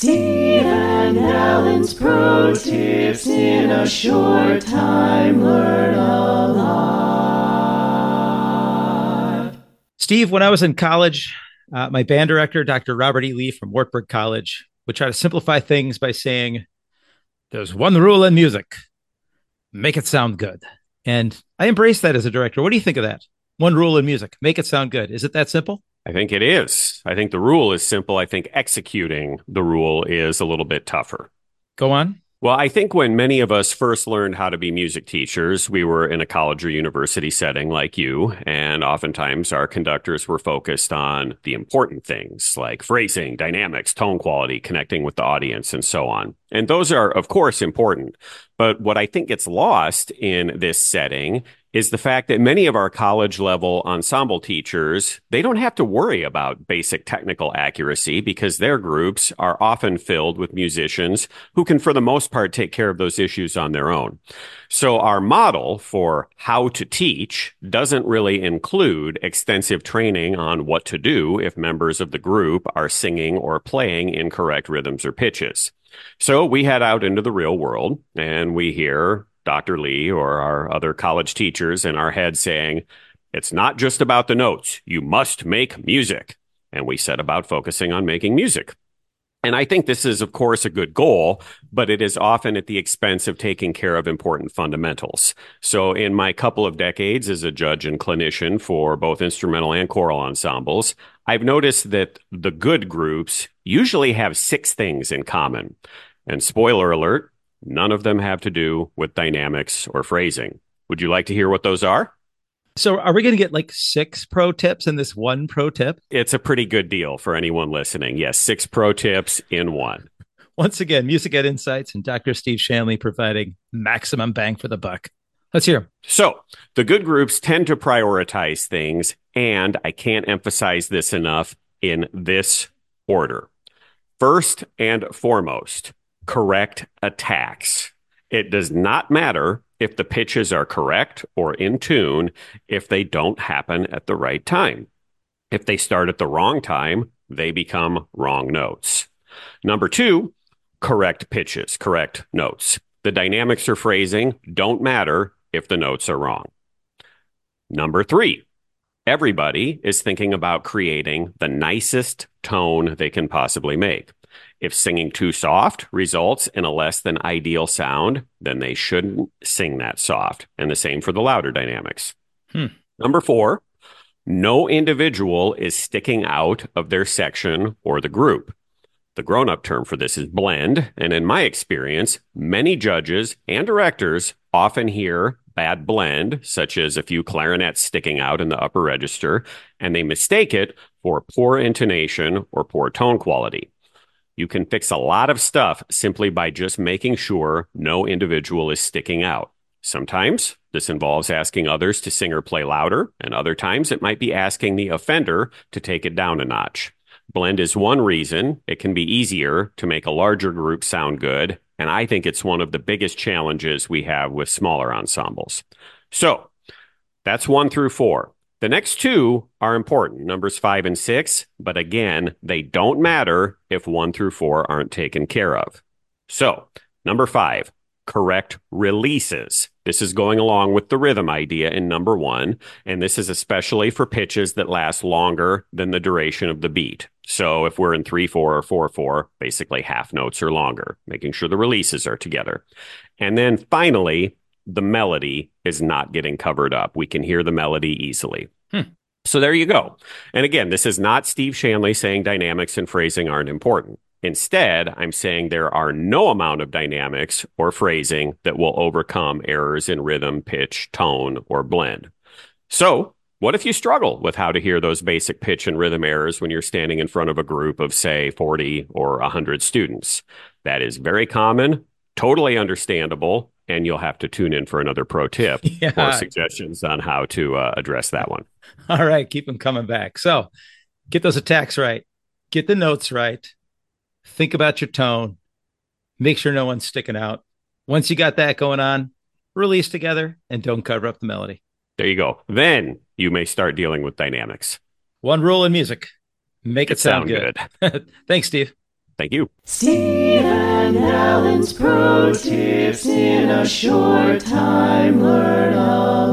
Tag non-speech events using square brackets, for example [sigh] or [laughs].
Steve and Alan's Pro Tips in a short time. Learn a lot. Steve, when I was in college, uh, my band director, Dr. Robert E. Lee from Wartburg College, would try to simplify things by saying, There's one rule in music make it sound good. And I embrace that as a director. What do you think of that? One rule in music make it sound good. Is it that simple? I think it is. I think the rule is simple. I think executing the rule is a little bit tougher. Go on. Well, I think when many of us first learned how to be music teachers, we were in a college or university setting like you, and oftentimes our conductors were focused on the important things like phrasing, dynamics, tone quality, connecting with the audience, and so on. And those are, of course, important. But what I think gets lost in this setting is the fact that many of our college level ensemble teachers, they don't have to worry about basic technical accuracy because their groups are often filled with musicians who can, for the most part, take care of those issues on their own. So our model for how to teach doesn't really include extensive training on what to do if members of the group are singing or playing incorrect rhythms or pitches. So we head out into the real world and we hear Dr. Lee or our other college teachers in our head saying, it's not just about the notes. You must make music. And we set about focusing on making music. And I think this is, of course, a good goal, but it is often at the expense of taking care of important fundamentals. So in my couple of decades as a judge and clinician for both instrumental and choral ensembles, I've noticed that the good groups usually have six things in common. And spoiler alert, none of them have to do with dynamics or phrasing. Would you like to hear what those are? So, are we going to get like six pro tips in this one pro tip? It's a pretty good deal for anyone listening. Yes, six pro tips in one. Once again, Music Ed Insights and Dr. Steve Shanley providing maximum bang for the buck. Let's hear. So, the good groups tend to prioritize things, and I can't emphasize this enough in this order. First and foremost, correct attacks. It does not matter if the pitches are correct or in tune if they don't happen at the right time. If they start at the wrong time, they become wrong notes. Number two, correct pitches, correct notes. The dynamics or phrasing don't matter if the notes are wrong. Number three, everybody is thinking about creating the nicest tone they can possibly make. If singing too soft results in a less than ideal sound, then they shouldn't sing that soft. And the same for the louder dynamics. Hmm. Number four, no individual is sticking out of their section or the group. The grown up term for this is blend. And in my experience, many judges and directors often hear bad blend, such as a few clarinets sticking out in the upper register, and they mistake it for poor intonation or poor tone quality. You can fix a lot of stuff simply by just making sure no individual is sticking out. Sometimes this involves asking others to sing or play louder, and other times it might be asking the offender to take it down a notch. Blend is one reason it can be easier to make a larger group sound good, and I think it's one of the biggest challenges we have with smaller ensembles. So that's one through four. The next two are important, numbers five and six, but again, they don't matter if one through four aren't taken care of. So, number five, correct releases. This is going along with the rhythm idea in number one, and this is especially for pitches that last longer than the duration of the beat. So if we're in three, four, or four, four, basically half notes or longer, making sure the releases are together. And then finally, the melody is not getting covered up. We can hear the melody easily. Hmm. So there you go. And again, this is not Steve Shanley saying dynamics and phrasing aren't important. Instead, I'm saying there are no amount of dynamics or phrasing that will overcome errors in rhythm, pitch, tone, or blend. So, what if you struggle with how to hear those basic pitch and rhythm errors when you're standing in front of a group of, say, 40 or 100 students? That is very common, totally understandable, and you'll have to tune in for another pro tip [laughs] yeah. or suggestions on how to uh, address that one. All right, keep them coming back. So, get those attacks right, get the notes right, think about your tone, make sure no one's sticking out. Once you got that going on, release together and don't cover up the melody. There you go. Then you may start dealing with dynamics. One rule in music make it, it sound, sound, good. good. [laughs] Thanks, Steve. Thank you. Steve and Alan's pro tips in a short time. Learn a